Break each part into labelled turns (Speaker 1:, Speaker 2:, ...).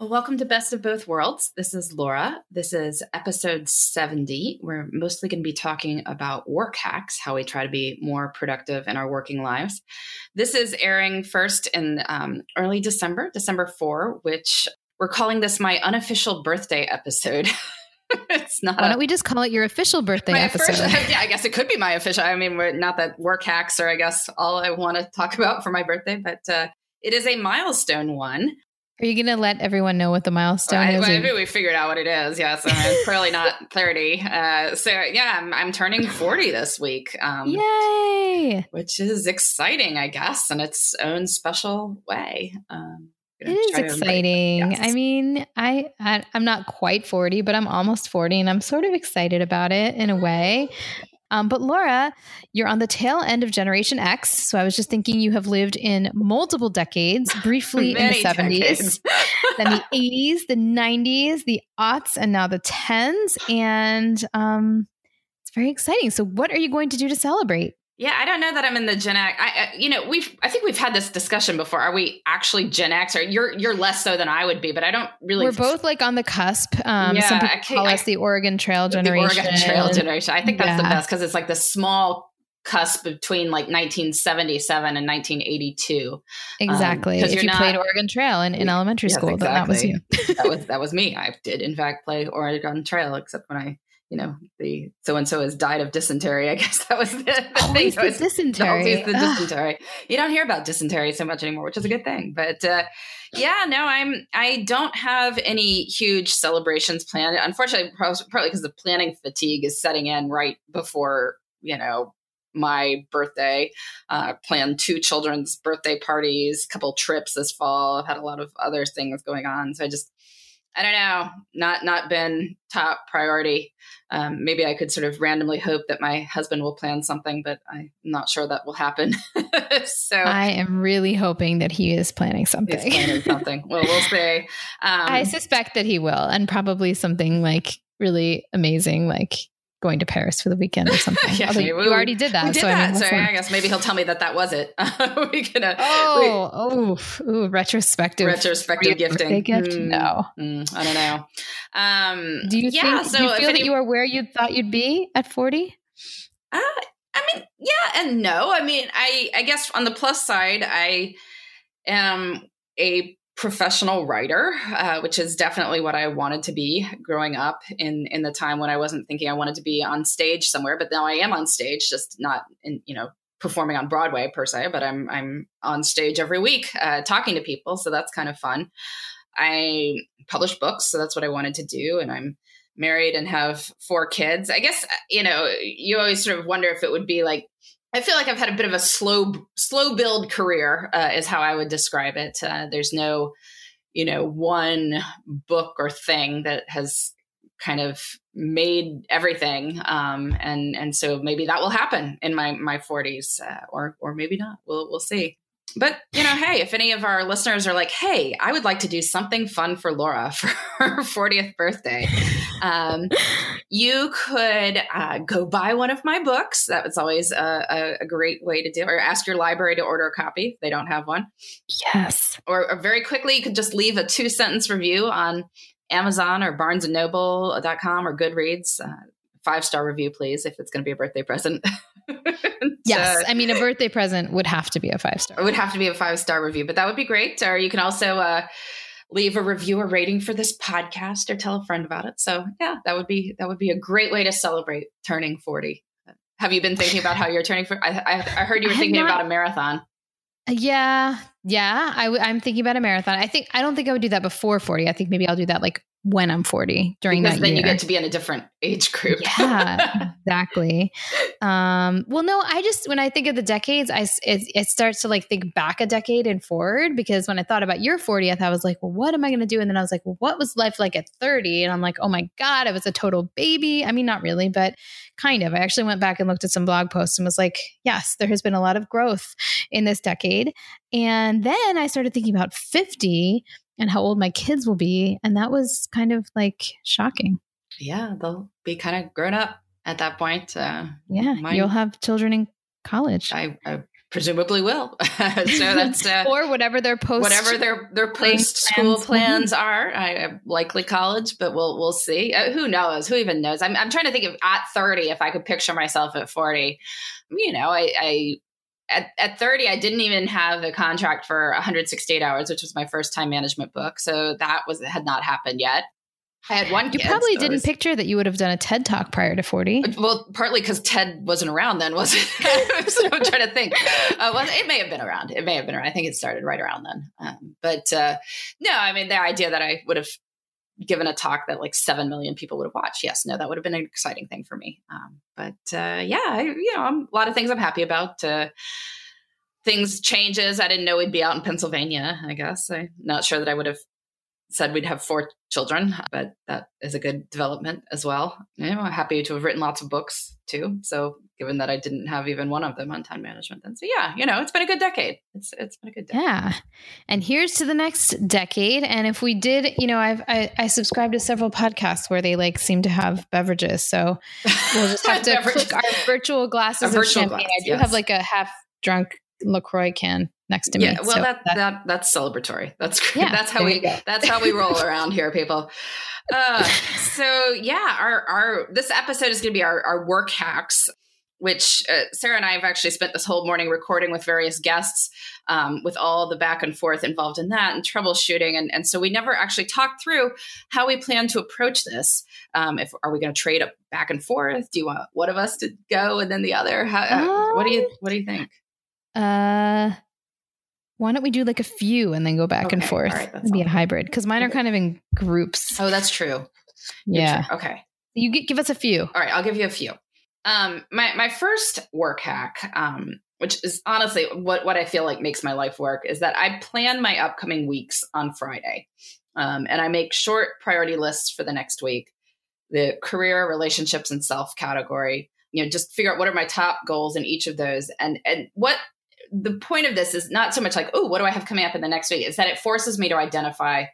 Speaker 1: Well, welcome to Best of Both Worlds. This is Laura. This is episode 70. We're mostly going to be talking about work hacks, how we try to be more productive in our working lives. This is airing first in um, early December, December 4, which we're calling this my unofficial birthday episode. it's not.
Speaker 2: Why don't we just call it your official birthday episode?
Speaker 1: Official, yeah, I guess it could be my official. I mean, not that work hacks are, I guess, all I want to talk about for my birthday, but uh, it is a milestone one.
Speaker 2: Are you going to let everyone know what the milestone
Speaker 1: well,
Speaker 2: is?
Speaker 1: I, maybe we figured out what it is. Yes, I'm probably not 30. Uh, so yeah, I'm, I'm, turning 40 this week.
Speaker 2: Um, Yay!
Speaker 1: Which is exciting, I guess, in its own special way. Um,
Speaker 2: it is exciting. Yes. I mean, I, I I'm not quite 40, but I'm almost 40 and I'm sort of excited about it in a way. Um, but Laura, you're on the tail end of Generation X. So I was just thinking you have lived in multiple decades, briefly in the 70s, then the 80s, the 90s, the aughts, and now the 10s. And um, it's very exciting. So, what are you going to do to celebrate?
Speaker 1: Yeah, I don't know that I'm in the Gen X. I, you know, we've I think we've had this discussion before. Are we actually Gen X? Or you're you're less so than I would be, but I don't really.
Speaker 2: We're both like on the cusp. Um, yeah, some people call I, us the Oregon Trail generation.
Speaker 1: The Oregon Trail generation. I think that's yeah. the best because it's like the small cusp between like 1977 and 1982. Um,
Speaker 2: exactly. Um, if you not, played Oregon Trail in, in elementary yes, school, exactly. then that was you.
Speaker 1: that was that was me. I did in fact play Oregon Trail, except when I you know, the so and so has died of dysentery. I guess that was the, the
Speaker 2: always
Speaker 1: thing.
Speaker 2: The dysentery.
Speaker 1: the dysentery. You don't hear about dysentery so much anymore, which is a good thing. But uh, yeah, no, I'm I don't have any huge celebrations planned. Unfortunately, probably because the planning fatigue is setting in right before you know my birthday. Uh, planned two children's birthday parties, a couple trips this fall. I've had a lot of other things going on, so I just I don't know, not not been top priority. Um, maybe I could sort of randomly hope that my husband will plan something, but I'm not sure that will happen. so
Speaker 2: I am really hoping that he is planning something.
Speaker 1: He's planning something. well, we'll see. Um,
Speaker 2: I suspect that he will, and probably something like really amazing, like going to Paris for the weekend or something. yeah, Although you already did that.
Speaker 1: We did
Speaker 2: so
Speaker 1: that.
Speaker 2: I, mean,
Speaker 1: so I guess maybe he'll tell me that that was it. we.
Speaker 2: Uh, oh, we, oh, ooh, retrospective.
Speaker 1: Retrospective gifting.
Speaker 2: Gift? Mm, no,
Speaker 1: mm, I don't know. Um,
Speaker 2: do you yeah, think? So do you feel that any, you are where you thought you'd be at forty?
Speaker 1: Uh, I mean, yeah and no. I mean, I I guess on the plus side, I am a professional writer, uh, which is definitely what I wanted to be growing up in in the time when I wasn't thinking I wanted to be on stage somewhere, but now I am on stage, just not in you know performing on Broadway per se, but I'm I'm on stage every week uh, talking to people, so that's kind of fun. I publish books, so that's what I wanted to do, and I'm married and have four kids. I guess you know you always sort of wonder if it would be like I feel like I've had a bit of a slow slow build career uh, is how I would describe it. Uh, there's no, you know, one book or thing that has kind of made everything, um, and and so maybe that will happen in my my 40s, uh, or or maybe not. We'll we'll see but you know, hey, if any of our listeners are like, "Hey, I would like to do something fun for Laura for her 40th birthday," um, you could uh, go buy one of my books. That was always a, a, great way to do. it. Or ask your library to order a copy if they don't have one.
Speaker 2: Yes.
Speaker 1: Or, or very quickly, you could just leave a two sentence review on Amazon or BarnesandNoble.com or Goodreads. Uh, five star review, please, if it's going to be a birthday present.
Speaker 2: yes, uh, I mean a birthday present would have to be a five star.
Speaker 1: It would have to be a five star review, but that would be great. Or you can also uh, leave a review or rating for this podcast, or tell a friend about it. So yeah, that would be that would be a great way to celebrate turning forty. Have you been thinking about how you're turning? For I, I, I heard you were thinking not, about a marathon.
Speaker 2: Yeah, yeah. I w- I'm thinking about a marathon. I think I don't think I would do that before 40. I think maybe I'll do that like when I'm 40 during
Speaker 1: because
Speaker 2: that
Speaker 1: then
Speaker 2: year.
Speaker 1: you get to be in a different age group.
Speaker 2: yeah, exactly. Um, well, no, I just, when I think of the decades, I, it, it, starts to like think back a decade and forward because when I thought about your 40th, I was like, well, what am I going to do? And then I was like, well, what was life like at 30? And I'm like, oh my God, I was a total baby. I mean, not really, but kind of. I actually went back and looked at some blog posts and was like, yes, there has been a lot of growth in this decade. And then I started thinking about 50 and how old my kids will be. And that was kind of like shocking.
Speaker 1: Yeah, they'll be kind of grown up at that point. Uh,
Speaker 2: yeah, mine, you'll have children in college.
Speaker 1: I, I presumably will. so that's uh,
Speaker 2: or whatever their post
Speaker 1: whatever their their post school plans, plans are. I likely college, but we'll we'll see. Uh, who knows? Who even knows? I'm I'm trying to think of at 30 if I could picture myself at 40. You know, I, I at, at 30 i didn't even have a contract for 168 hours which was my first time management book so that was had not happened yet I had one.
Speaker 2: You kid, probably so didn't was, picture that you would have done a TED talk prior to 40.
Speaker 1: Well, partly because TED wasn't around then, was it? so I'm trying to think. Uh, well, it may have been around. It may have been around. I think it started right around then. Um, but uh, no, I mean, the idea that I would have given a talk that like 7 million people would have watched, yes, no, that would have been an exciting thing for me. Um, but uh, yeah, I, you know, I'm, a lot of things I'm happy about. Uh, things changes. I didn't know we'd be out in Pennsylvania, I guess. I'm not sure that I would have said we'd have four children, but that is a good development as well. You know, I'm happy to have written lots of books too. So given that I didn't have even one of them on time management, then so yeah, you know, it's been a good decade. It's it's been a good decade.
Speaker 2: Yeah. And here's to the next decade. And if we did, you know, I've I, I subscribe to several podcasts where they like seem to have beverages. So we'll just have to click our virtual glasses of champagne. Glass, I do yes. have like a half drunk LaCroix can next to me. yeah.
Speaker 1: Well, so that, that, that that's celebratory. That's great. Yeah, that's how we that's how we roll around here, people. Uh, so yeah, our our this episode is going to be our our work hacks. Which uh, Sarah and I have actually spent this whole morning recording with various guests, um, with all the back and forth involved in that and troubleshooting, and and so we never actually talked through how we plan to approach this. Um, if are we going to trade up back and forth? Do you want one of us to go and then the other? How, uh, what do you what do you think?
Speaker 2: Uh, why don't we do like a few and then go back okay, and forth? Right, It'd be a hybrid because mine are kind of in groups.
Speaker 1: Oh, that's true.
Speaker 2: Yeah.
Speaker 1: True. Okay.
Speaker 2: You give us a few.
Speaker 1: All right, I'll give you a few. Um, my my first work hack, um, which is honestly what what I feel like makes my life work, is that I plan my upcoming weeks on Friday, um, and I make short priority lists for the next week. The career, relationships, and self category. You know, just figure out what are my top goals in each of those, and and what the point of this is not so much like, oh, what do I have coming up in the next week? Is that it forces me to identify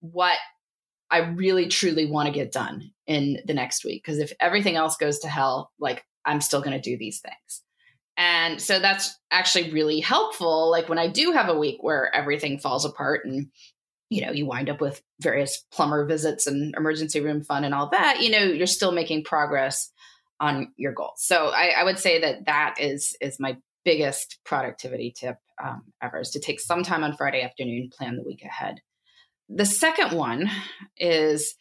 Speaker 1: what I really truly want to get done in the next week. Because if everything else goes to hell, like I'm still going to do these things. And so that's actually really helpful. Like when I do have a week where everything falls apart and you know you wind up with various plumber visits and emergency room fun and all that you know you're still making progress on your goals so I, I would say that that is is my biggest productivity tip um, ever is to take some time on friday afternoon plan the week ahead the second one is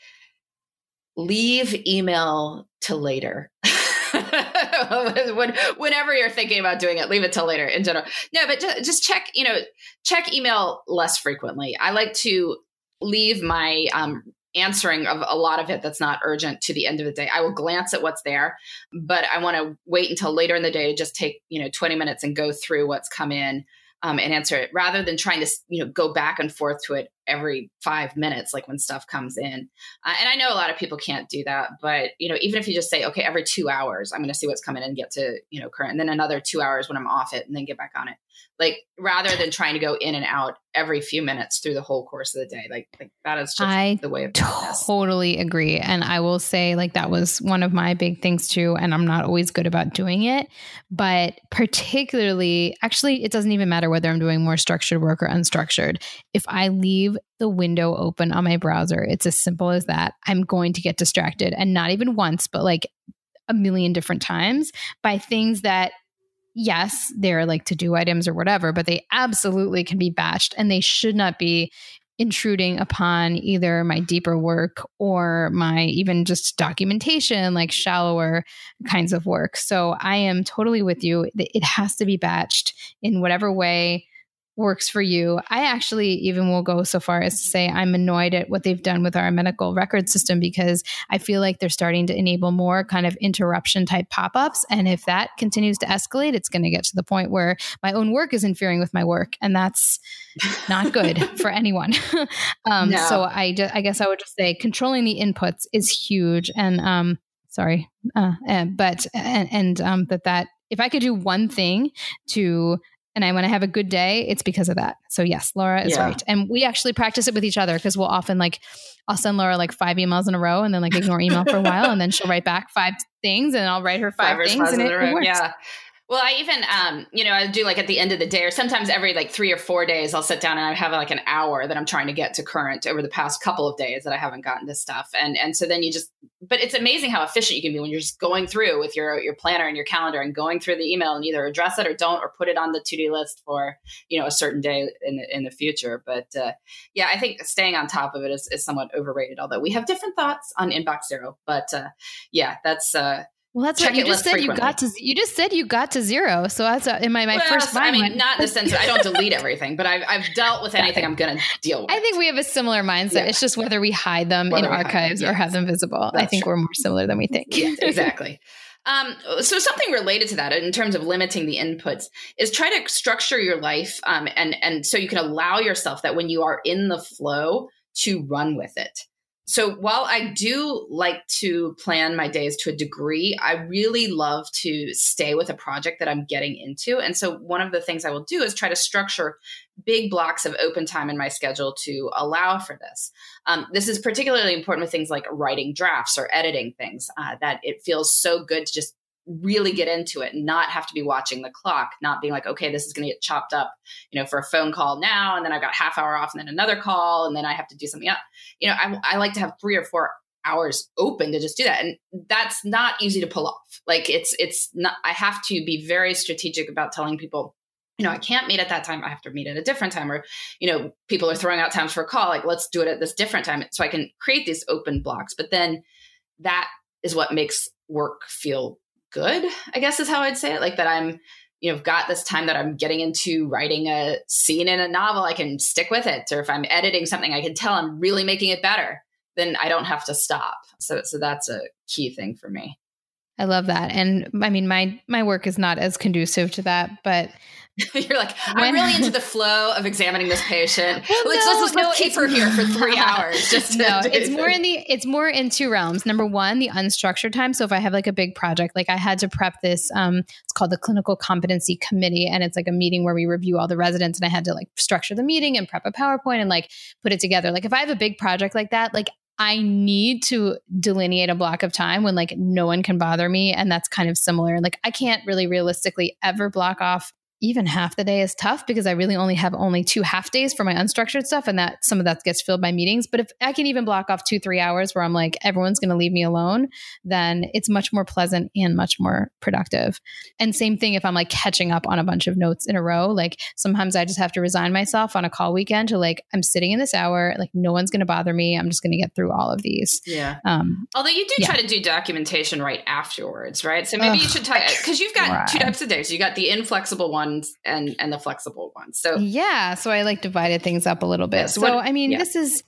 Speaker 1: leave email to later when, whenever you're thinking about doing it, leave it till later in general. No, but just, just check, you know, check email less frequently. I like to leave my um, answering of a lot of it that's not urgent to the end of the day. I will glance at what's there, but I want to wait until later in the day to just take, you know, 20 minutes and go through what's come in um, and answer it rather than trying to, you know, go back and forth to it every five minutes, like when stuff comes in. Uh, and I know a lot of people can't do that, but you know, even if you just say, okay, every two hours, I'm going to see what's coming and get to you know current, and then another two hours when I'm off it, and then get back on it. Like rather than trying to go in and out every few minutes through the whole course of the day, like, like that is just I the way of
Speaker 2: totally agree. And I will say, like that was one of my big things too. And I'm not always good about doing it, but particularly, actually, it doesn't even matter whether I'm doing more structured work or unstructured. If I leave the window open on my browser. It's as simple as that. I'm going to get distracted and not even once, but like a million different times by things that yes, they're like to do items or whatever, but they absolutely can be batched and they should not be intruding upon either my deeper work or my even just documentation, like shallower kinds of work. So I am totally with you. It has to be batched in whatever way works for you. I actually even will go so far as to say I'm annoyed at what they've done with our medical record system because I feel like they're starting to enable more kind of interruption type pop ups. And if that continues to escalate, it's going to get to the point where my own work is interfering with my work. And that's not good for anyone. um, no. So I, I guess I would just say controlling the inputs is huge. And, um, sorry, uh, uh, but, and, and um, that, that, if I could do one thing to and I when I have a good day, it's because of that. So yes, Laura is yeah. right. And we actually practice it with each other because we'll often like I'll send Laura like five emails in a row and then like ignore email for a while and then she'll write back five things and I'll write her five, five things and it, it works.
Speaker 1: Yeah. Well, I even, um, you know, I do like at the end of the day, or sometimes every like three or four days, I'll sit down and I have like an hour that I'm trying to get to current over the past couple of days that I haven't gotten to stuff, and and so then you just, but it's amazing how efficient you can be when you're just going through with your your planner and your calendar and going through the email and either address it or don't or put it on the to do list for you know a certain day in the in the future. But uh, yeah, I think staying on top of it is, is somewhat overrated. Although we have different thoughts on inbox zero, but uh, yeah, that's. Uh,
Speaker 2: well, that's Check what you just said. Frequently. You got to. You just said you got to zero. So that's a, in my my well, first mind.
Speaker 1: I mean, went, not in the sense that I don't delete everything, but I've I've dealt with anything I'm going to deal with.
Speaker 2: I think we have a similar mindset. Yeah. It's just whether we hide them whether in archives them, yes. or have them visible. That's I think true. we're more similar than we think.
Speaker 1: Yeah, exactly. Um, so something related to that in terms of limiting the inputs is try to structure your life um, and and so you can allow yourself that when you are in the flow to run with it so while I do like to plan my days to a degree, I really love to stay with a project that I'm getting into. And so one of the things I will do is try to structure big blocks of open time in my schedule to allow for this. Um, this is particularly important with things like writing drafts or editing things, uh, that it feels so good to just really get into it and not have to be watching the clock, not being like, okay, this is going to get chopped up, you know, for a phone call now, and then I've got half hour off, and then another call, and then I have to do something else. You know, I, I like to have three or four hours open to just do that, and that's not easy to pull off. Like it's it's not. I have to be very strategic about telling people. You know, I can't meet at that time. I have to meet at a different time. Or, you know, people are throwing out times for a call. Like, let's do it at this different time. So I can create these open blocks. But then that is what makes work feel good, I guess is how I'd say it. Like that I'm, you know, got this time that I'm getting into writing a scene in a novel, I can stick with it. Or if I'm editing something, I can tell I'm really making it better. Then I don't have to stop. So, so that's a key thing for me.
Speaker 2: I love that. And I mean, my my work is not as conducive to that, but
Speaker 1: You're like, I'm really into the flow of examining this patient. Well, let's, no, let's, let's, no, keep her here for three hours. Just
Speaker 2: no, it's more in the it's more in two realms. Number one, the unstructured time. So if I have like a big project, like I had to prep this, um, it's called the clinical competency committee, and it's like a meeting where we review all the residents, and I had to like structure the meeting and prep a PowerPoint and like put it together. Like if I have a big project like that, like I need to delineate a block of time when like no one can bother me. And that's kind of similar. Like I can't really realistically ever block off even half the day is tough because I really only have only two half days for my unstructured stuff, and that some of that gets filled by meetings. But if I can even block off two, three hours where I'm like, everyone's going to leave me alone, then it's much more pleasant and much more productive. And same thing if I'm like catching up on a bunch of notes in a row. Like sometimes I just have to resign myself on a call weekend to like, I'm sitting in this hour, like no one's going to bother me. I'm just going to get through all of these.
Speaker 1: Yeah. Um, Although you do yeah. try to do documentation right afterwards, right? So maybe Ugh, you should talk because you've got two types of days. You got the inflexible one ones and and the flexible ones. So
Speaker 2: yeah, so I like divided things up a little bit. Yeah, so, so what, I mean, yeah. this is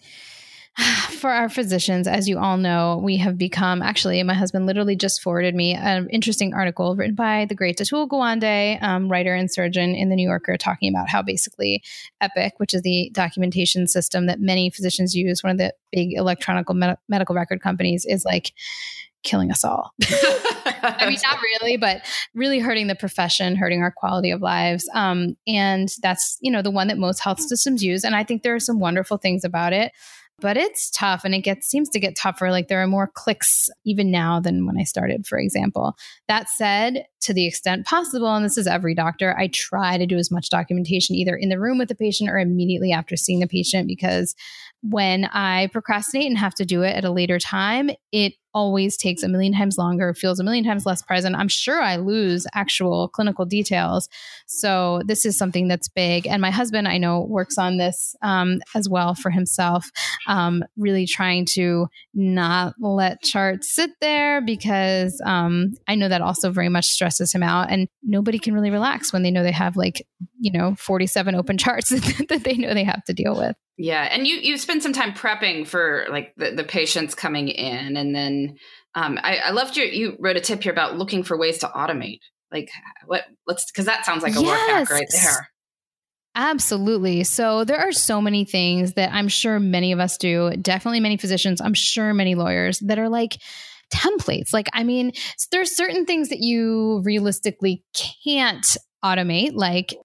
Speaker 2: for our physicians, as you all know, we have become actually, my husband literally just forwarded me an interesting article written by the great Atul Gawande, um, writer and surgeon in the New Yorker, talking about how basically Epic, which is the documentation system that many physicians use, one of the big electronic med- medical record companies, is like killing us all. I mean, not really, but really hurting the profession, hurting our quality of lives. Um, and that's, you know, the one that most health systems use. And I think there are some wonderful things about it but it's tough and it gets seems to get tougher like there are more clicks even now than when i started for example that said to the extent possible and this is every doctor i try to do as much documentation either in the room with the patient or immediately after seeing the patient because when i procrastinate and have to do it at a later time it always takes a million times longer, feels a million times less present. I'm sure I lose actual clinical details. So this is something that's big. And my husband, I know, works on this um, as well for himself, um, really trying to not let charts sit there because um, I know that also very much stresses him out. And nobody can really relax when they know they have like, you know, 47 open charts that they know they have to deal with.
Speaker 1: Yeah, and you you spend some time prepping for like the, the patients coming in, and then um, I, I loved your you wrote a tip here about looking for ways to automate. Like what? Let's because that sounds like a yes. work hack right there.
Speaker 2: Absolutely. So there are so many things that I'm sure many of us do. Definitely many physicians. I'm sure many lawyers that are like templates. Like, I mean, there's certain things that you realistically can't automate, like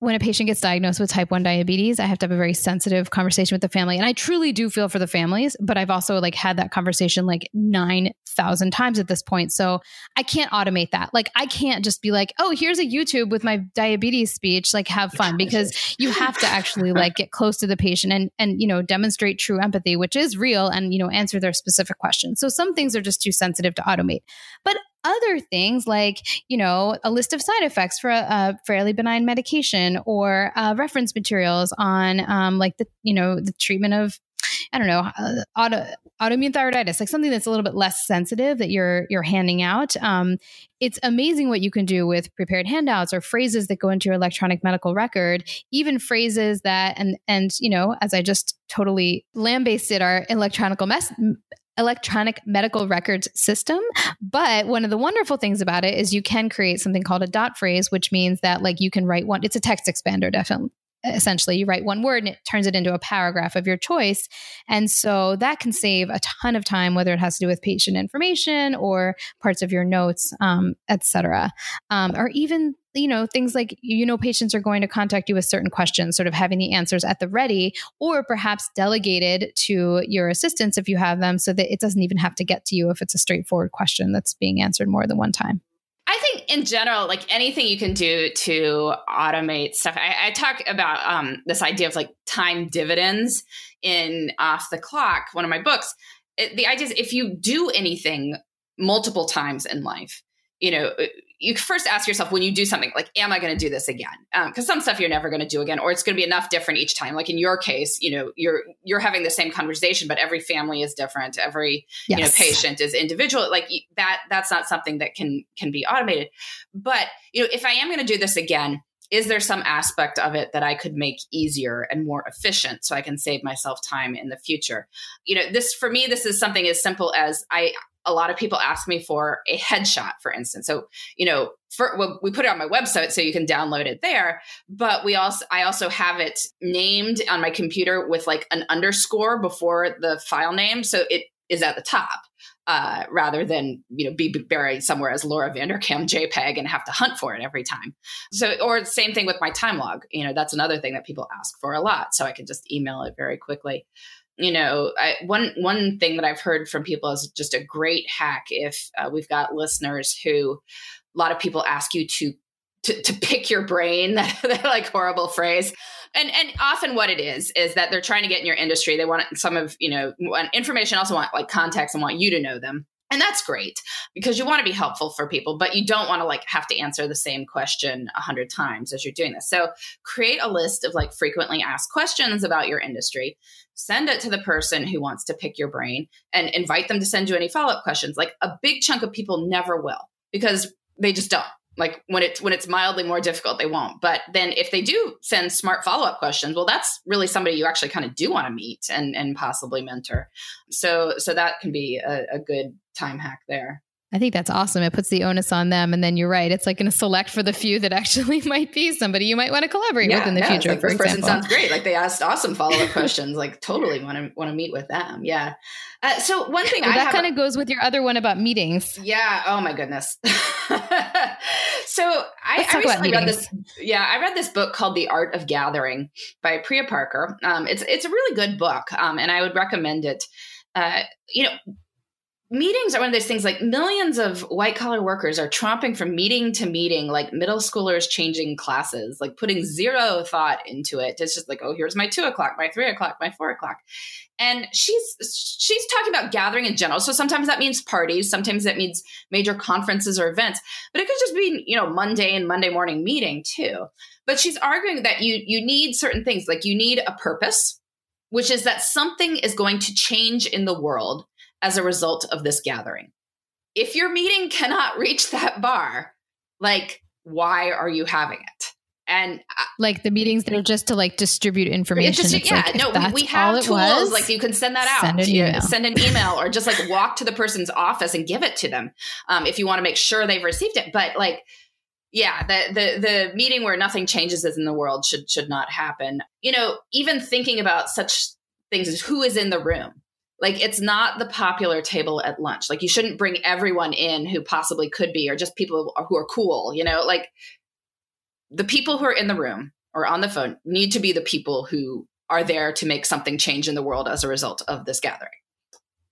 Speaker 2: when a patient gets diagnosed with type 1 diabetes i have to have a very sensitive conversation with the family. And i truly do feel for the families but i've also like had that conversation like 9000 times at this point. So i can't automate that. Like i can't just be like oh here's a youtube with my diabetes speech like have fun because you have to actually like get close to the patient and and you know demonstrate true empathy which is real and you know answer their specific questions. So some things are just too sensitive to automate. But other things like you know a list of side effects for a, a fairly benign medication or uh, reference materials on um, like the you know the treatment of I don't know, uh, auto, autoimmune thyroiditis, like something that's a little bit less sensitive that you're you're handing out. Um, it's amazing what you can do with prepared handouts or phrases that go into your electronic medical record, even phrases that and and you know, as I just totally lambasted our electronic mess electronic medical records system. But one of the wonderful things about it is you can create something called a dot phrase, which means that like you can write one, it's a text expander, definitely essentially you write one word and it turns it into a paragraph of your choice. And so that can save a ton of time whether it has to do with patient information or parts of your notes um, etc um, or even you know things like you know patients are going to contact you with certain questions sort of having the answers at the ready or perhaps delegated to your assistants if you have them so that it doesn't even have to get to you if it's a straightforward question that's being answered more than one time
Speaker 1: I think in general, like anything you can do to automate stuff. I, I talk about um, this idea of like time dividends in Off the Clock, one of my books. It, the idea is if you do anything multiple times in life, you know, you first ask yourself when you do something like, am I going to do this again? Because um, some stuff you're never going to do again, or it's going to be enough different each time. Like in your case, you know, you're you're having the same conversation, but every family is different. Every yes. you know patient is individual. Like that, that's not something that can can be automated. But you know, if I am going to do this again, is there some aspect of it that I could make easier and more efficient so I can save myself time in the future? You know, this for me, this is something as simple as I a lot of people ask me for a headshot, for instance. So, you know, for, well, we put it on my website so you can download it there. But we also, I also have it named on my computer with like an underscore before the file name, so it is at the top. Uh, rather than you know be buried somewhere as Laura Vanderkam JPEG and have to hunt for it every time. So, or same thing with my time log. You know, that's another thing that people ask for a lot. So I can just email it very quickly. You know, I, one one thing that I've heard from people is just a great hack. If uh, we've got listeners who, a lot of people ask you to to, to pick your brain, that like horrible phrase. And and often what it is is that they're trying to get in your industry. They want some of you know information, also want like context and want you to know them and that's great because you want to be helpful for people but you don't want to like have to answer the same question a hundred times as you're doing this. So create a list of like frequently asked questions about your industry send it to the person who wants to pick your brain and invite them to send you any follow-up questions. Like a big chunk of people never will because they just don't like when it's when it's mildly more difficult they won't. But then if they do send smart follow-up questions well that's really somebody you actually kind of do want to meet and and possibly mentor. So so that can be a, a good time hack there
Speaker 2: I think that's awesome. It puts the onus on them. And then you're right. It's like going to select for the few that actually might be somebody you might want to collaborate yeah, with in the yeah, future.
Speaker 1: Like,
Speaker 2: for
Speaker 1: this
Speaker 2: example.
Speaker 1: person sounds great. Like they asked awesome follow up questions. Like totally want to want to meet with them. Yeah. Uh, so one thing
Speaker 2: well, that kind of goes with your other one about meetings.
Speaker 1: Yeah. Oh my goodness. so I, I recently read this. Yeah, I read this book called The Art of Gathering by Priya Parker. Um, it's it's a really good book, um, and I would recommend it. Uh, you know, meetings are one of those things like millions of white collar workers are tromping from meeting to meeting like middle schoolers changing classes like putting zero thought into it. It's just like oh here's my two o'clock my three o'clock my four o'clock. And she's she's talking about gathering in general. So sometimes that means parties sometimes that means major conferences or events but it could just be you know monday and monday morning meeting too. But she's arguing that you you need certain things like you need a purpose which is that something is going to change in the world as a result of this gathering. If your meeting cannot reach that bar, like, why are you having it? And
Speaker 2: uh, like the meetings that are just to like distribute information.
Speaker 1: Just, yeah, like, no, we, we have tools was, like you can send that out. Send an, email. send an email or just like walk to the person's office and give it to them um, if you want to make sure they've received it. But like, yeah, the the the meeting where nothing changes is in the world should should not happen. You know, even thinking about such things as who is in the room like it's not the popular table at lunch. Like you shouldn't bring everyone in who possibly could be, or just people who are cool. You know, like the people who are in the room or on the phone need to be the people who are there to make something change in the world as a result of this gathering.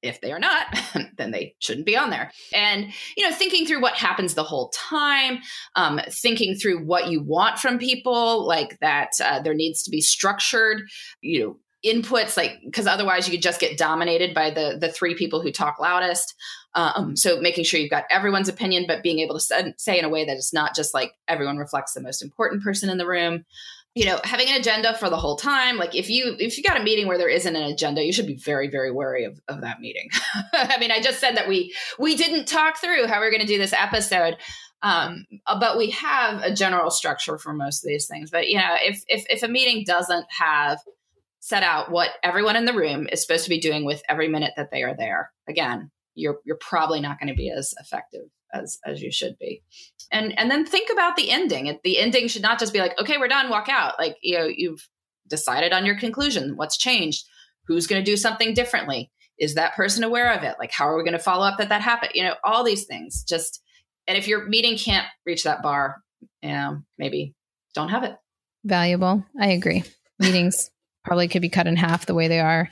Speaker 1: If they are not, then they shouldn't be on there. And you know, thinking through what happens the whole time, um, thinking through what you want from people, like that uh, there needs to be structured, you know, inputs like because otherwise you could just get dominated by the the three people who talk loudest. Um, so making sure you've got everyone's opinion but being able to say in a way that it's not just like everyone reflects the most important person in the room. You know having an agenda for the whole time like if you if you got a meeting where there isn't an agenda you should be very very wary of, of that meeting. I mean i just said that we we didn't talk through how we are going to do this episode um, but we have a general structure for most of these things. But you know if if, if a meeting doesn't have set out what everyone in the room is supposed to be doing with every minute that they are there. Again, you're you're probably not going to be as effective as as you should be. And and then think about the ending. The ending should not just be like, okay, we're done, walk out. Like, you know, you've decided on your conclusion. What's changed? Who's going to do something differently? Is that person aware of it? Like, how are we going to follow up that that happened? You know, all these things. Just and if your meeting can't reach that bar, you maybe don't have it.
Speaker 2: Valuable. I agree. Meetings probably could be cut in half the way they are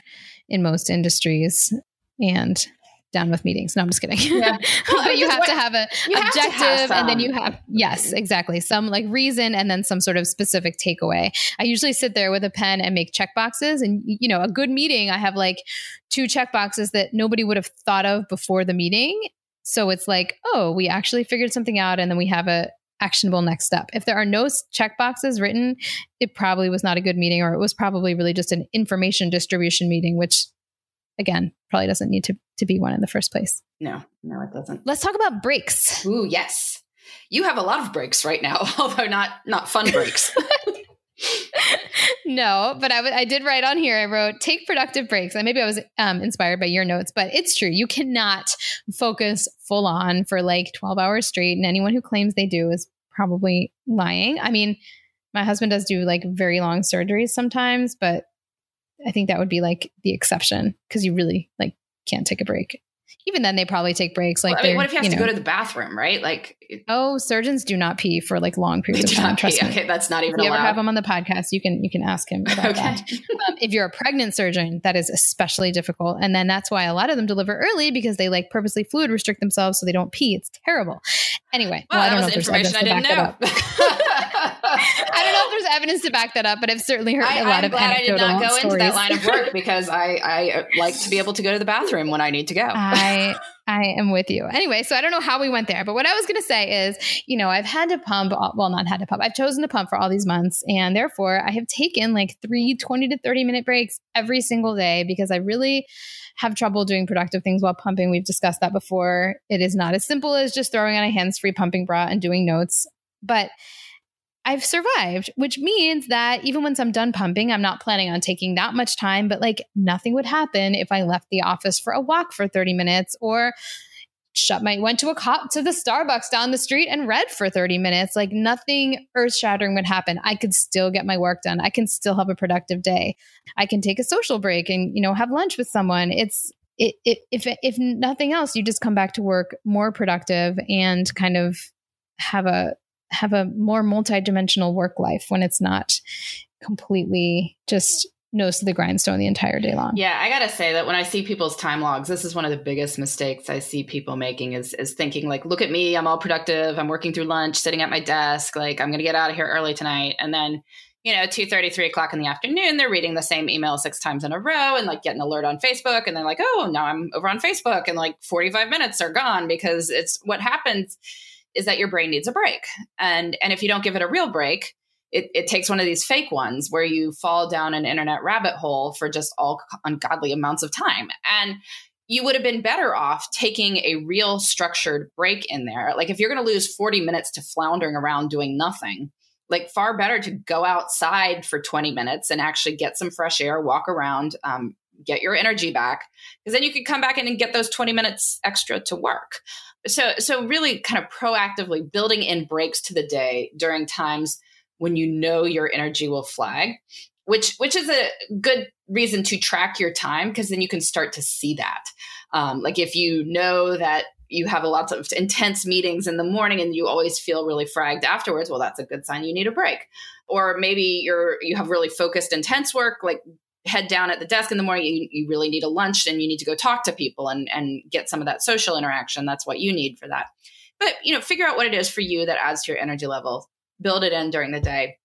Speaker 2: in most industries and down with meetings. No, I'm just kidding. Yeah. but you have to have a objective have and then you have yes, exactly. Some like reason and then some sort of specific takeaway. I usually sit there with a pen and make check boxes and you know, a good meeting, I have like two check boxes that nobody would have thought of before the meeting. So it's like, oh, we actually figured something out and then we have a actionable next step. If there are no check boxes written, it probably was not a good meeting or it was probably really just an information distribution meeting, which again, probably doesn't need to, to be one in the first place.
Speaker 1: No, no, it doesn't.
Speaker 2: Let's talk about breaks.
Speaker 1: Ooh, yes. You have a lot of breaks right now, although not not fun breaks.
Speaker 2: no, but I, w- I did write on here. I wrote take productive breaks, and maybe I was um, inspired by your notes, but it's true. You cannot focus full on for like twelve hours straight, and anyone who claims they do is probably lying. I mean, my husband does do like very long surgeries sometimes, but I think that would be like the exception because you really like can't take a break. Even then they probably take breaks. Like,
Speaker 1: well, I mean, what if you have you to know, go to the bathroom, right? Like,
Speaker 2: oh, surgeons do not pee for like long periods of time. Trust
Speaker 1: pee. me. Okay, that's not even.
Speaker 2: If you
Speaker 1: allowed.
Speaker 2: ever have him on the podcast, you can you can ask him about okay. that. Um, if you're a pregnant surgeon, that is especially difficult, and then that's why a lot of them deliver early because they like purposely fluid restrict themselves so they don't pee. It's terrible. Anyway,
Speaker 1: well, well I don't know if there's evidence to back know. that up.
Speaker 2: I don't know if there's evidence to back that up, but I've certainly heard I, a lot
Speaker 1: I'm
Speaker 2: of
Speaker 1: glad
Speaker 2: anecdotal
Speaker 1: I did not go
Speaker 2: stories.
Speaker 1: into that line of work because I, I like to be able to go to the bathroom when I need to go.
Speaker 2: I I am with you. Anyway, so I don't know how we went there, but what I was going to say is, you know, I've had to pump, well, not had to pump, I've chosen to pump for all these months. And therefore, I have taken like three 20 to 30 minute breaks every single day because I really have trouble doing productive things while pumping. We've discussed that before. It is not as simple as just throwing on a hands free pumping bra and doing notes. But I've survived, which means that even once I'm done pumping, I'm not planning on taking that much time, but like nothing would happen if I left the office for a walk for 30 minutes or shut my went to a cop to the Starbucks down the street and read for 30 minutes. Like nothing earth-shattering would happen. I could still get my work done. I can still have a productive day. I can take a social break and, you know, have lunch with someone. It's it, it if if nothing else, you just come back to work more productive and kind of have a have a more multidimensional work life when it's not completely just nose to the grindstone the entire day long.
Speaker 1: Yeah, I gotta say that when I see people's time logs, this is one of the biggest mistakes I see people making is is thinking like, look at me, I'm all productive, I'm working through lunch, sitting at my desk, like I'm gonna get out of here early tonight. And then, you know, 2 3 o'clock in the afternoon, they're reading the same email six times in a row and like get an alert on Facebook. And they're like, oh, now I'm over on Facebook and like 45 minutes are gone because it's what happens is that your brain needs a break. And and if you don't give it a real break, it, it takes one of these fake ones where you fall down an internet rabbit hole for just all ungodly amounts of time. And you would have been better off taking a real structured break in there. Like if you're going to lose 40 minutes to floundering around doing nothing, like far better to go outside for 20 minutes and actually get some fresh air, walk around, um, get your energy back, because then you could come back in and get those 20 minutes extra to work. So so really kind of proactively building in breaks to the day during times when you know your energy will flag which which is a good reason to track your time because then you can start to see that. Um, like if you know that you have a lots of intense meetings in the morning and you always feel really fragged afterwards well that's a good sign you need a break. Or maybe you're you have really focused intense work like head down at the desk in the morning, you, you really need a lunch and you need to go talk to people and, and get some of that social interaction. That's what you need for that. But, you know, figure out what it is for you that adds to your energy level, build it in during the day.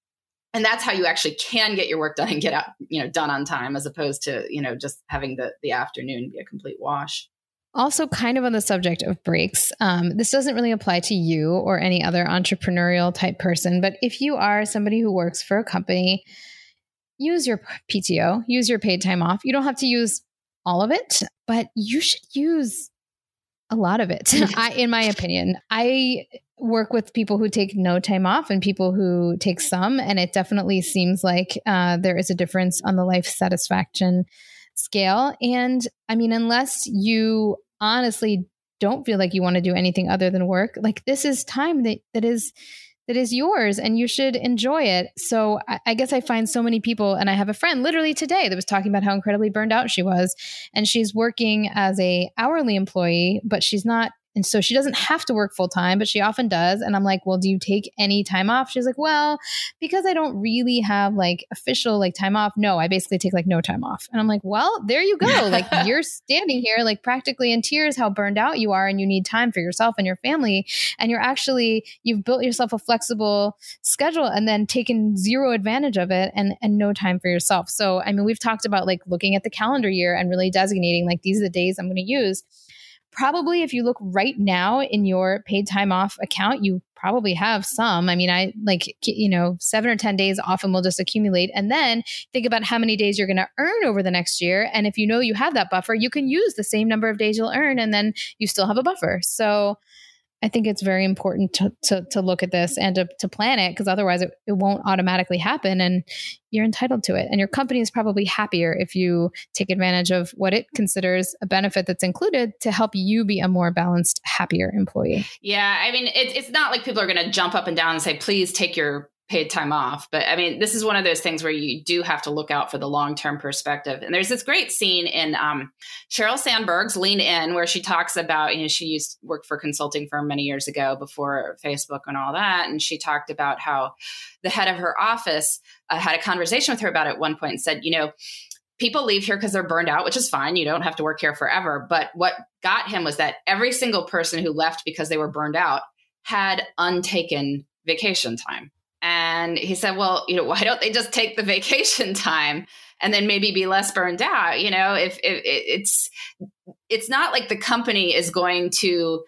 Speaker 1: And that's how you actually can get your work done and get out, you know, done on time as opposed to, you know, just having the, the afternoon be a complete wash.
Speaker 2: Also, kind of on the subject of breaks, um, this doesn't really apply to you or any other entrepreneurial type person, but if you are somebody who works for a company use your PTO, use your paid time off. You don't have to use all of it, but you should use a lot of it. I, in my opinion, I work with people who take no time off and people who take some, and it definitely seems like uh, there is a difference on the life satisfaction scale. And I mean, unless you honestly don't feel like you want to do anything other than work, like this is time that that is that is yours and you should enjoy it. So I, I, guess I find so many people, and I have a friend literally today that was talking about how incredibly burned out she was, and she's working as a hourly employee, but she's not and so she doesn't have to work full time, but she often does. And I'm like, well, do you take any time off? She's like, well, because I don't really have like official like time off. No, I basically take like no time off. And I'm like, well, there you go. like you're standing here like practically in tears how burned out you are and you need time for yourself and your family. And you're actually, you've built yourself a flexible schedule and then taken zero advantage of it and, and no time for yourself. So, I mean, we've talked about like looking at the calendar year and really designating like these are the days I'm going to use probably if you look right now in your paid time off account, you probably have some. I mean, I like, you know, seven or 10 days often will just accumulate. And then think about how many days you're going to earn over the next year. And if you know you have that buffer, you can use the same number of days you'll earn and then you still have a buffer. So, I think it's very important to, to, to look at this and to, to plan it because otherwise it, it won't automatically happen and you're entitled to it. And your company is probably happier if you take advantage of what it considers a benefit that's included to help you be a more balanced, happier employee.
Speaker 1: Yeah. I mean, it, it's not like people are going to jump up and down and say, please take your paid time off. But I mean, this is one of those things where you do have to look out for the long term perspective. And there's this great scene in um, Sheryl Sandberg's Lean In, where she talks about, you know, she used to work for consulting firm many years ago before Facebook and all that. And she talked about how the head of her office uh, had a conversation with her about it at one point and said, you know, people leave here because they're burned out, which is fine. You don't have to work here forever. But what got him was that every single person who left because they were burned out had untaken vacation time. And he said, well, you know, why don't they just take the vacation time and then maybe be less burned out? You know, if, if it's it's not like the company is going to,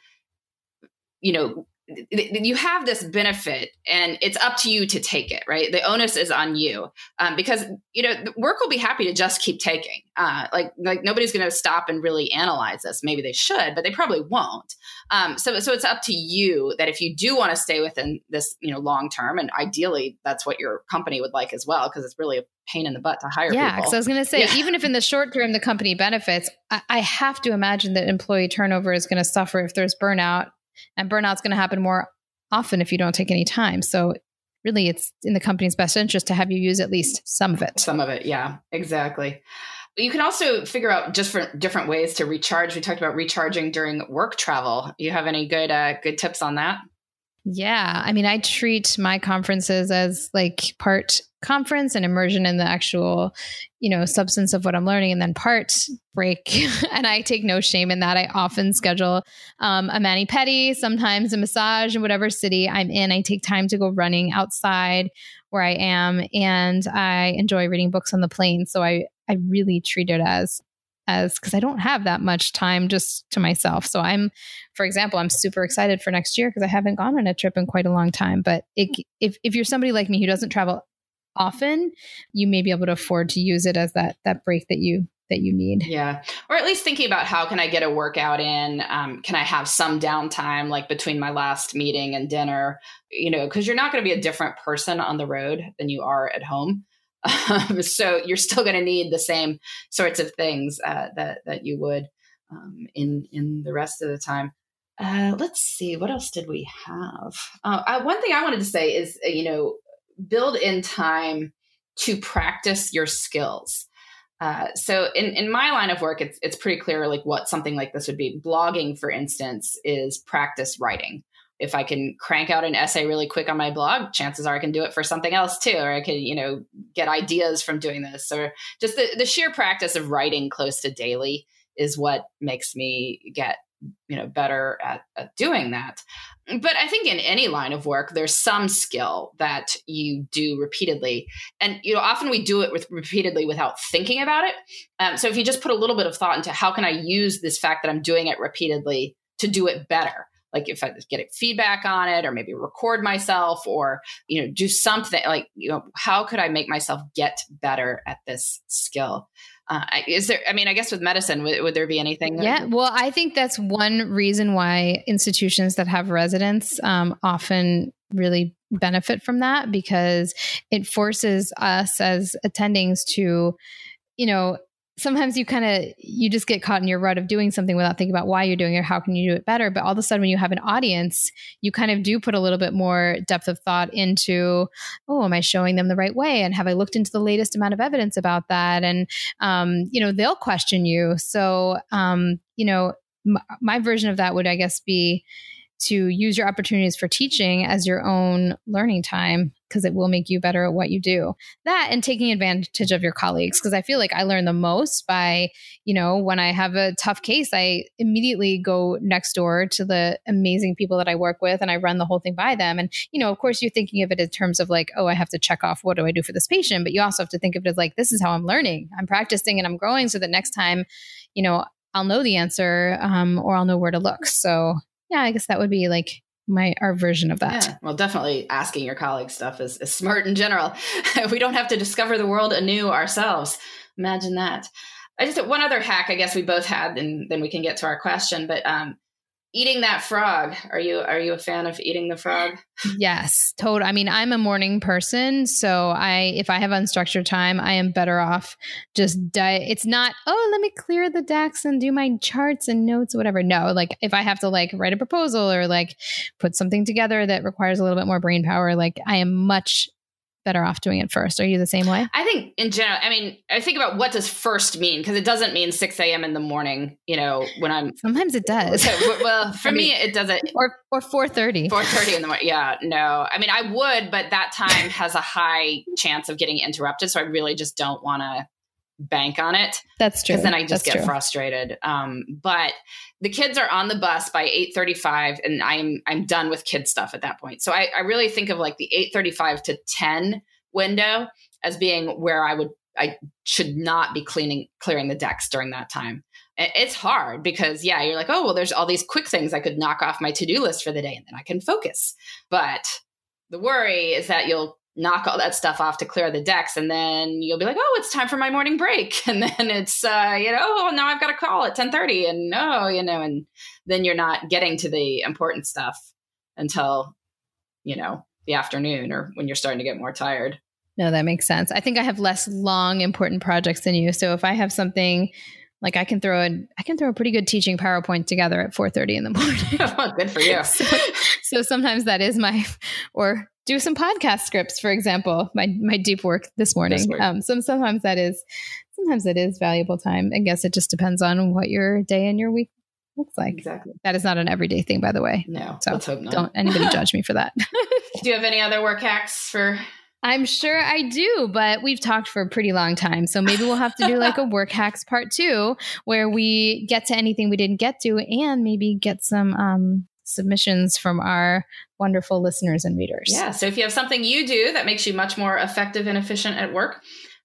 Speaker 1: you know, you have this benefit and it's up to you to take it right? The onus is on you um, because you know work will be happy to just keep taking uh, like like nobody's going to stop and really analyze this. Maybe they should but they probably won't. Um, so so it's up to you that if you do want to stay within this you know long term and ideally that's what your company would like as well because it's really a pain in the butt to hire
Speaker 2: yeah because i was going to say yeah. even if in the short term the company benefits I, I have to imagine that employee turnover is going to suffer if there's burnout and burnout's going to happen more often if you don't take any time. So really it's in the company's best interest to have you use at least some of it.
Speaker 1: Some of it, yeah, exactly. You can also figure out for different ways to recharge. We talked about recharging during work travel. You have any good uh, good tips on that?
Speaker 2: Yeah, I mean, I treat my conferences as like part conference and immersion in the actual, you know, substance of what I'm learning, and then part break. and I take no shame in that. I often schedule um, a mani pedi, sometimes a massage in whatever city I'm in. I take time to go running outside where I am, and I enjoy reading books on the plane. So I I really treat it as as because I don't have that much time just to myself. So I'm, for example, I'm super excited for next year because I haven't gone on a trip in quite a long time. But it, if if you're somebody like me who doesn't travel often, you may be able to afford to use it as that that break that you that you need.
Speaker 1: Yeah, or at least thinking about how can I get a workout in? Um, can I have some downtime like between my last meeting and dinner? You know, because you're not going to be a different person on the road than you are at home. Um, so you're still going to need the same sorts of things uh, that that you would um, in in the rest of the time. Uh, let's see, what else did we have? Uh, I, one thing I wanted to say is, uh, you know, build in time to practice your skills. Uh, so in, in my line of work, it's it's pretty clear like what something like this would be. Blogging, for instance, is practice writing if I can crank out an essay really quick on my blog, chances are I can do it for something else too, or I can, you know, get ideas from doing this, or just the, the sheer practice of writing close to daily is what makes me get, you know, better at, at doing that. But I think in any line of work, there's some skill that you do repeatedly, and you know, often we do it with repeatedly without thinking about it. Um, so if you just put a little bit of thought into how can I use this fact that I'm doing it repeatedly to do it better like if I get feedback on it or maybe record myself or, you know, do something like, you know, how could I make myself get better at this skill? Uh, is there, I mean, I guess with medicine, would, would there be anything?
Speaker 2: Yeah. Well, I think that's one reason why institutions that have residents um, often really benefit from that because it forces us as attendings to, you know, sometimes you kind of you just get caught in your rut of doing something without thinking about why you're doing it or how can you do it better. But all of a sudden when you have an audience you kind of do put a little bit more depth of thought into oh am i showing them the right way? And have i looked into the latest amount of evidence about that? And um, you know they'll question you. So um, you know m- my version of that would i guess be to use your opportunities for teaching as your own learning time because it will make you better at what you do. That and taking advantage of your colleagues because I feel like I learn the most by, you know, when I have a tough case, I immediately go next door to the amazing people that I work with and I run the whole thing by them. And, you know, of course, you're thinking of it in terms of like, oh, I have to check off what do I do for this patient, but you also have to think of it as like, this is how I'm learning. I'm practicing and I'm growing so that next time, you know, I'll know the answer um, or I'll know where to look. So yeah, I guess that would be like my our version of that.
Speaker 1: Yeah, well, definitely asking your colleagues stuff is, is smart in general. we don't have to discover the world anew ourselves. Imagine that. I just one other hack I guess we both had, and then we can get to our question. But um, eating that frog. Are you are you a fan of eating the frog?
Speaker 2: Yes, total. I mean, I'm a morning person, so I if I have unstructured time, I am better off just di- it's not, oh, let me clear the decks and do my charts and notes whatever. No, like if I have to like write a proposal or like put something together that requires a little bit more brain power, like I am much better off doing it first. Are you the same way?
Speaker 1: I think in general, I mean, I think about what does first mean because it doesn't mean 6 a.m. in the morning, you know, when I'm.
Speaker 2: Sometimes it does.
Speaker 1: well, for I mean, me, it doesn't.
Speaker 2: Or, or 4.30.
Speaker 1: 4.30 in the morning. Yeah, no. I mean, I would, but that time has a high chance of getting interrupted. So I really just don't want to bank on it.
Speaker 2: That's true.
Speaker 1: Because then I just
Speaker 2: That's
Speaker 1: get
Speaker 2: true.
Speaker 1: frustrated. Um, but the kids are on the bus by 8:35 and I'm I'm done with kid stuff at that point. So I, I really think of like the 8:35 to 10 window as being where I would I should not be cleaning clearing the decks during that time. It's hard because yeah, you're like, oh well, there's all these quick things I could knock off my to-do list for the day and then I can focus. But the worry is that you'll knock all that stuff off to clear the decks and then you'll be like oh it's time for my morning break and then it's uh you know oh now i've got a call at 10:30 and no you know and then you're not getting to the important stuff until you know the afternoon or when you're starting to get more tired
Speaker 2: no that makes sense i think i have less long important projects than you so if i have something like I can throw a I can throw a pretty good teaching PowerPoint together at 4:30 in the morning.
Speaker 1: good for you.
Speaker 2: so, so sometimes that is my or do some podcast scripts, for example, my my deep work this morning. Um, so sometimes that is sometimes it is valuable time. I guess it just depends on what your day and your week looks like.
Speaker 1: Exactly.
Speaker 2: That is not an everyday thing, by the way.
Speaker 1: No.
Speaker 2: So
Speaker 1: let's hope not.
Speaker 2: don't anybody judge me for that.
Speaker 1: do you have any other work hacks for
Speaker 2: I'm sure I do, but we've talked for a pretty long time. So maybe we'll have to do like a work hacks part two where we get to anything we didn't get to and maybe get some um, submissions from our wonderful listeners and readers.
Speaker 1: Yeah. So if you have something you do that makes you much more effective and efficient at work,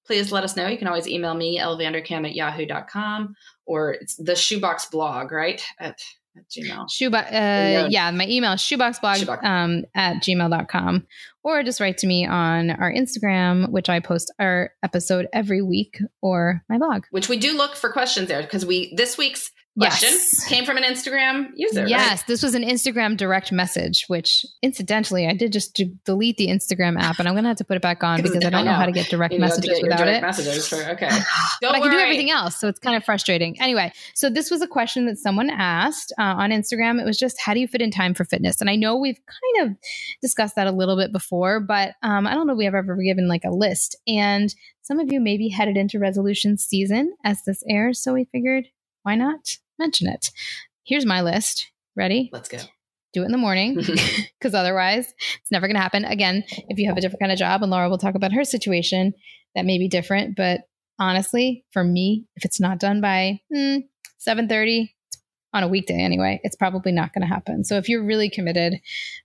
Speaker 1: please let us know. You can always email me, lvanderkam at yahoo.com, or it's the shoebox blog, right? At, at Gmail.
Speaker 2: Shoebox, uh, yeah. yeah. my email is shoeboxblog shoebox. um, at gmail.com, or just write to me on our Instagram, which I post our episode every week, or my blog.
Speaker 1: Which we do look for questions there because we, this week's question yes. came from an Instagram user.
Speaker 2: Yes,
Speaker 1: right?
Speaker 2: this was an Instagram direct message, which incidentally, I did just delete the Instagram app and I'm going to have to put it back on because I don't I know. know. how to get direct
Speaker 1: you
Speaker 2: messages
Speaker 1: get
Speaker 2: without
Speaker 1: direct
Speaker 2: it.
Speaker 1: Messages for, okay.
Speaker 2: but I can do everything else. So it's kind of frustrating. Anyway, so this was a question that someone asked uh, on Instagram. It was just, how do you fit in time for fitness? And I know we've kind of discussed that a little bit before, but um, I don't know if we have ever given like a list. And some of you may be headed into resolution season as this airs. So we figured, why not? Mention it. Here's my list. Ready?
Speaker 1: Let's go.
Speaker 2: Do it in the morning because otherwise it's never going to happen. Again, if you have a different kind of job, and Laura will talk about her situation, that may be different. But honestly, for me, if it's not done by mm, 7.30 on a weekday anyway, it's probably not going to happen. So if you're really committed,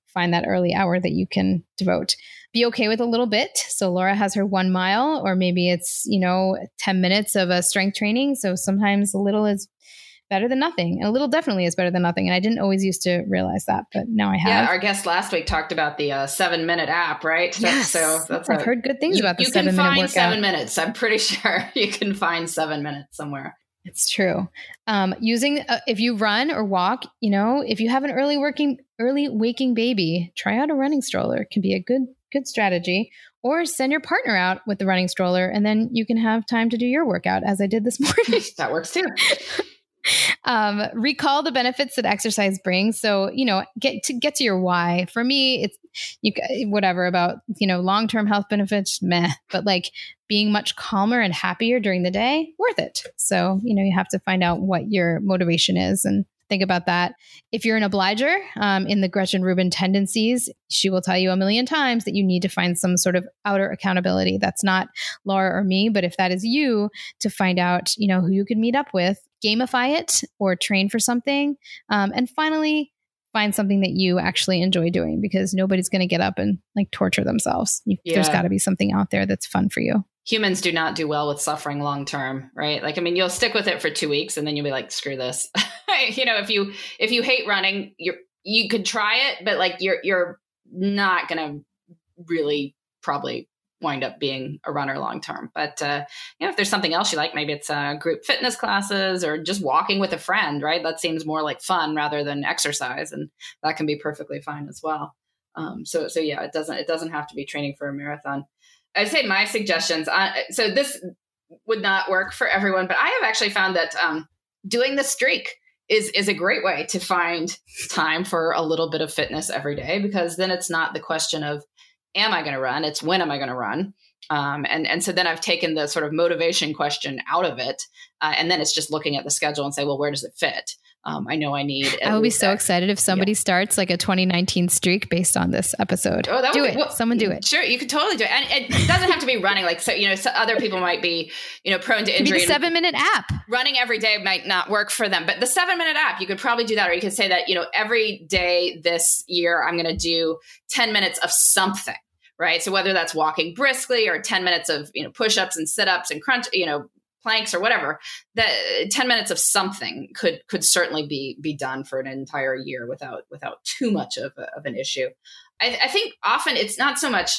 Speaker 2: find that early hour that you can devote be okay with a little bit. So Laura has her one mile, or maybe it's, you know, 10 minutes of a strength training. So sometimes a little is better than nothing. And a little definitely is better than nothing. And I didn't always used to realize that, but now I have.
Speaker 1: Yeah, our guest last week talked about the uh, seven minute app, right?
Speaker 2: Yes.
Speaker 1: So
Speaker 2: that's I've a, heard good things
Speaker 1: you,
Speaker 2: about the
Speaker 1: you
Speaker 2: seven
Speaker 1: minute
Speaker 2: workout.
Speaker 1: Seven minutes. I'm pretty sure you can find seven minutes somewhere.
Speaker 2: It's true. Um, using uh, if you run or walk, you know, if you have an early working, early waking baby, try out a running stroller. It can be a good good strategy. Or send your partner out with the running stroller, and then you can have time to do your workout, as I did this morning.
Speaker 1: that works too.
Speaker 2: Um, recall the benefits that exercise brings. So, you know, get to get to your why. For me, it's you whatever about, you know, long-term health benefits, meh, but like being much calmer and happier during the day, worth it. So, you know, you have to find out what your motivation is and think about that. If you're an obliger um, in the Gretchen Rubin tendencies, she will tell you a million times that you need to find some sort of outer accountability. That's not Laura or me, but if that is you, to find out, you know, who you could meet up with, gamify it or train for something. Um, and finally, find something that you actually enjoy doing because nobody's going to get up and like torture themselves. You, yeah. There's got to be something out there that's fun for you
Speaker 1: humans do not do well with suffering long term right like i mean you'll stick with it for two weeks and then you'll be like screw this you know if you if you hate running you're you could try it but like you're you're not gonna really probably wind up being a runner long term. But uh, you know, if there's something else you like, maybe it's uh, group fitness classes or just walking with a friend, right? That seems more like fun rather than exercise, and that can be perfectly fine as well. Um, so so yeah, it doesn't it doesn't have to be training for a marathon. I'd say my suggestions. On, uh, so this would not work for everyone, but I have actually found that um, doing the streak is is a great way to find time for a little bit of fitness every day because then it's not the question of am I going to run? It's when am I going to run? Um, and and so then I've taken the sort of motivation question out of it, uh, and then it's just looking at the schedule and say, well, where does it fit? Um, I know I need.
Speaker 2: I would be so that. excited if somebody yeah. starts like a 2019 streak based on this episode. Oh, that do it. Well, Someone do it.
Speaker 1: Sure, you could totally do it, and it doesn't have to be running. Like so, you know, so other people might be, you know, prone to injury.
Speaker 2: seven minute app.
Speaker 1: Running every day might not work for them, but the seven minute app, you could probably do that, or you could say that, you know, every day this year I'm going to do 10 minutes of something right? So whether that's walking briskly or 10 minutes of, you know, push-ups and sit-ups and crunch, you know, planks or whatever, that uh, 10 minutes of something could could certainly be be done for an entire year without without too much of, a, of an issue. I, I think often it's not so much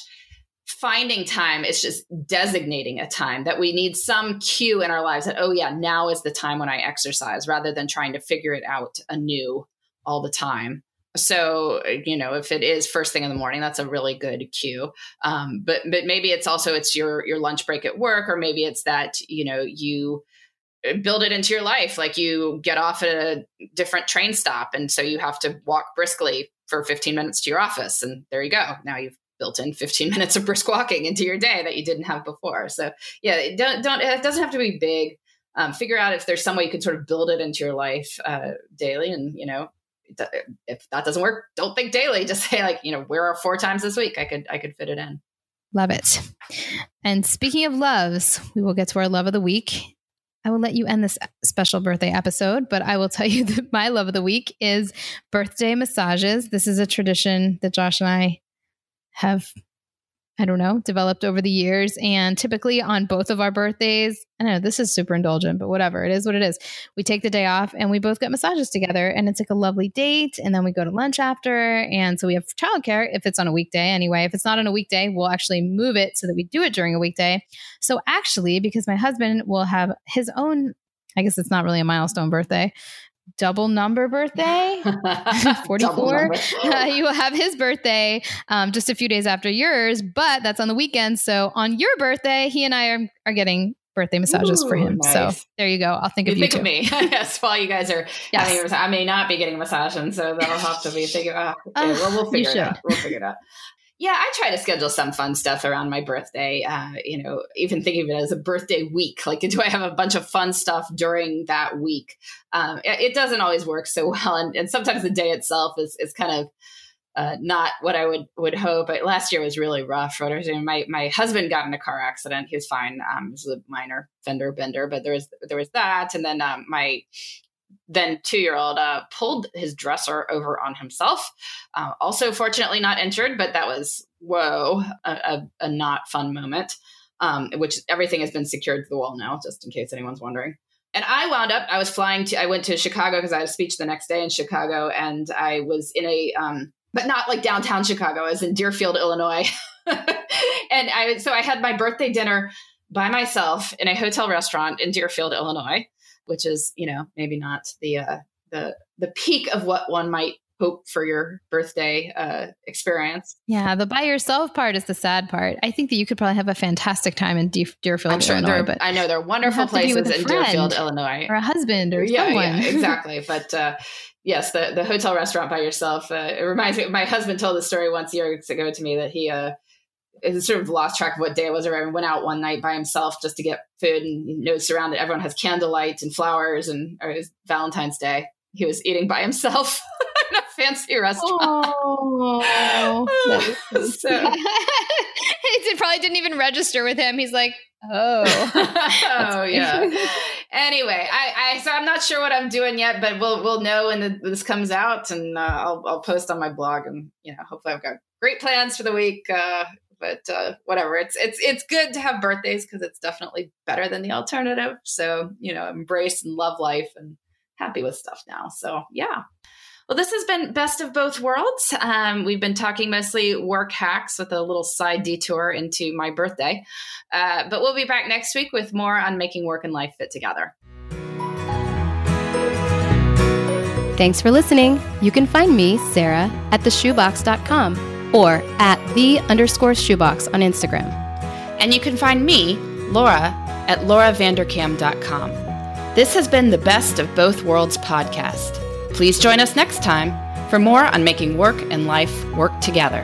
Speaker 1: finding time it's just designating a time that we need some cue in our lives that oh yeah now is the time when i exercise rather than trying to figure it out anew all the time so you know if it is first thing in the morning that's a really good cue. Um, but but maybe it's also it's your your lunch break at work or maybe it's that you know you uh, build it into your life. Like you get off at a different train stop and so you have to walk briskly for 15 minutes to your office and there you go. Now you've built in 15 minutes of brisk walking into your day that you didn't have before. So yeah don't don't it doesn't have to be big. Um, figure out if there's some way you can sort of build it into your life uh, daily and you know if that doesn't work, don't think daily. Just say like, you know, where are four times this week? I could I could fit it in.
Speaker 2: Love it. And speaking of loves, we will get to our love of the week. I will let you end this special birthday episode, but I will tell you that my love of the week is birthday massages. This is a tradition that Josh and I have I don't know, developed over the years. And typically on both of our birthdays, I know this is super indulgent, but whatever, it is what it is. We take the day off and we both get massages together. And it's like a lovely date. And then we go to lunch after. And so we have childcare if it's on a weekday anyway. If it's not on a weekday, we'll actually move it so that we do it during a weekday. So actually, because my husband will have his own I guess it's not really a milestone birthday, double number birthday. 44 uh, you will have his birthday um, just a few days after yours but that's on the weekend. So on your birthday he and i are, are getting birthday massages Ooh, for him nice. so there you go. I'll think you of you
Speaker 1: think of me. Yes while you guys are yes. i may not be getting a massage and so that'll have to be figured out uh, well, we'll figure it out. we'll figure it out yeah, I try to schedule some fun stuff around my birthday. Uh, you know, even thinking of it as a birthday week. Like, do I have a bunch of fun stuff during that week? Um, it, it, doesn't always work so well, and, and sometimes the day itself is is kind of uh, not what I would would hope. Last year was really rough. My my husband got in a car accident. He was fine. Um, it was a minor fender bender, but there was there was that, and then um, my then two year old uh, pulled his dresser over on himself. Uh, also, fortunately, not injured, but that was whoa, a, a, a not fun moment. Um, which everything has been secured to the wall now, just in case anyone's wondering. And I wound up, I was flying to, I went to Chicago because I had a speech the next day in Chicago, and I was in a, um, but not like downtown Chicago, I was in Deerfield, Illinois. and I, so I had my birthday dinner by myself in a hotel restaurant in Deerfield, Illinois which is you know maybe not the uh, the the peak of what one might hope for your birthday uh, experience.
Speaker 2: Yeah, the by yourself part is the sad part. I think that you could probably have a fantastic time in De- Deerfield, sure Illinois. But
Speaker 1: I know there are wonderful places in Deerfield, Illinois,
Speaker 2: or a husband or
Speaker 1: yeah,
Speaker 2: someone.
Speaker 1: Yeah, exactly. but uh, yes, the the hotel restaurant by yourself. Uh, it reminds me. My husband told the story once years ago to me that he uh, sort of lost track of what day it was or went out one night by himself just to get food and you know surrounded everyone has candlelight and flowers and or it was valentine's day. He was eating by himself in a fancy restaurant. Oh,
Speaker 2: so it probably didn't even register with him. He's like oh.
Speaker 1: Oh yeah. anyway I, I so i'm not sure what i'm doing yet but we'll we'll know when the, this comes out and uh, I'll, I'll post on my blog and you know hopefully i've got great plans for the week uh, but uh, whatever. It's it's it's good to have birthdays because it's definitely better than the alternative. So you know, embrace and love life and happy with stuff now. So yeah. Well, this has been Best of Both Worlds. Um, we've been talking mostly work hacks with a little side detour into my birthday. Uh, but we'll be back next week with more on making work and life fit together.
Speaker 3: Thanks for listening. You can find me, Sarah, at theshoebox.com or at the underscore shoebox on Instagram.
Speaker 4: And you can find me, Laura, at lauravanderkam.com. This has been the Best of Both Worlds podcast. Please join us next time for more on making work and life work together.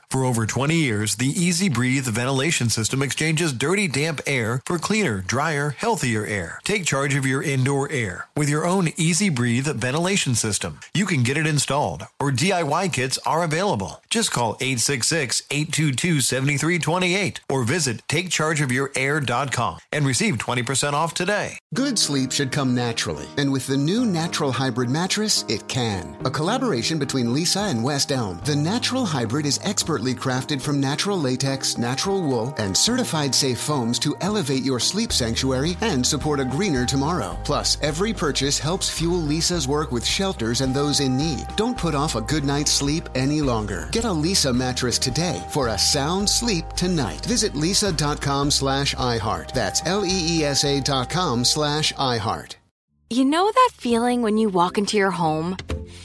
Speaker 5: For over 20 years, the EZ Breathe ventilation system exchanges dirty, damp air for cleaner, drier, healthier air. Take charge of your indoor air with your own EZ Breathe ventilation system. You can get it installed, or DIY kits are available. Just call 866 822 7328 or visit takechargeofyourair.com and receive 20% off today.
Speaker 6: Good sleep should come naturally, and with the new Natural Hybrid mattress, it can. A collaboration between Leesa and West Elm, the Natural Hybrid is expertly crafted from natural latex, natural wool, and certified safe foams to elevate your sleep sanctuary and support a greener tomorrow. Plus, every purchase helps fuel Leesa's work with shelters and those in need. Don't put off a good night's sleep any longer. Get a Leesa mattress today for a sound sleep tonight. Visit leesa.com slash iHeart. That's L-E-E-S-A dot com slash iHeart.
Speaker 7: You know that feeling when you walk into your home,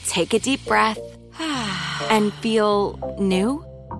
Speaker 7: take a deep breath, and feel new?